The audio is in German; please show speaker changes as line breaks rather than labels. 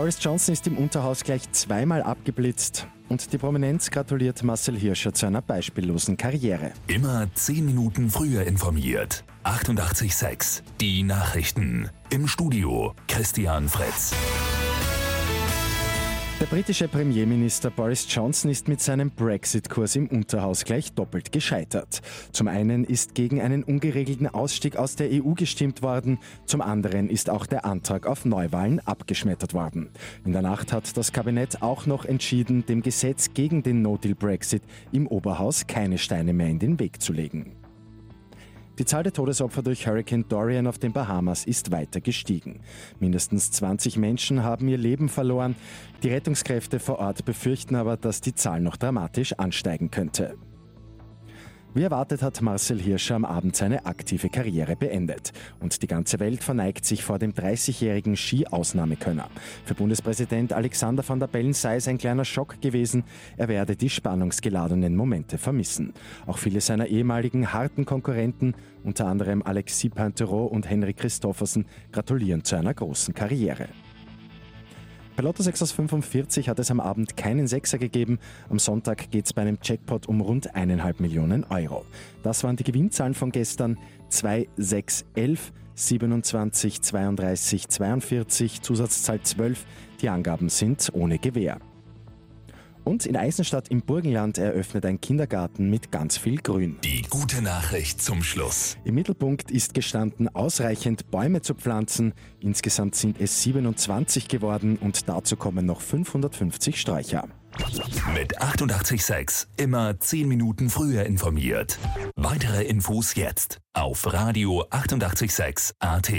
Boris Johnson ist im Unterhaus gleich zweimal abgeblitzt und die Prominenz gratuliert Marcel Hirscher zu einer beispiellosen Karriere.
Immer 10 Minuten früher informiert. 88.6 Die Nachrichten. Im Studio Christian Fritz.
Der britische Premierminister Boris Johnson ist mit seinem Brexit-Kurs im Unterhaus gleich doppelt gescheitert. Zum einen ist gegen einen ungeregelten Ausstieg aus der EU gestimmt worden, zum anderen ist auch der Antrag auf Neuwahlen abgeschmettert worden. In der Nacht hat das Kabinett auch noch entschieden, dem Gesetz gegen den No-Deal-Brexit im Oberhaus keine Steine mehr in den Weg zu legen. Die Zahl der Todesopfer durch Hurricane Dorian auf den Bahamas ist weiter gestiegen. Mindestens 20 Menschen haben ihr Leben verloren. Die Rettungskräfte vor Ort befürchten aber, dass die Zahl noch dramatisch ansteigen könnte. Wie erwartet hat Marcel Hirscher am Abend seine aktive Karriere beendet. Und die ganze Welt verneigt sich vor dem 30-jährigen Ski-Ausnahmekönner. Für Bundespräsident Alexander van der Bellen sei es ein kleiner Schock gewesen. Er werde die spannungsgeladenen Momente vermissen. Auch viele seiner ehemaligen harten Konkurrenten, unter anderem Alexis Pantereau und Henrik Christoffersen, gratulieren zu einer großen Karriere. Bei Lotto 6 aus 45 hat es am Abend keinen Sechser gegeben. Am Sonntag geht es bei einem Jackpot um rund eineinhalb Millionen Euro. Das waren die Gewinnzahlen von gestern. 2, 6, 11, 27, 32, 42, Zusatzzahl 12. Die Angaben sind ohne Gewähr. Und in Eisenstadt im Burgenland eröffnet ein Kindergarten mit ganz viel Grün.
Die gute Nachricht zum Schluss.
Im Mittelpunkt ist gestanden, ausreichend Bäume zu pflanzen. Insgesamt sind es 27 geworden und dazu kommen noch 550 Sträucher.
Mit 886 immer 10 Minuten früher informiert. Weitere Infos jetzt auf Radio 886 AT.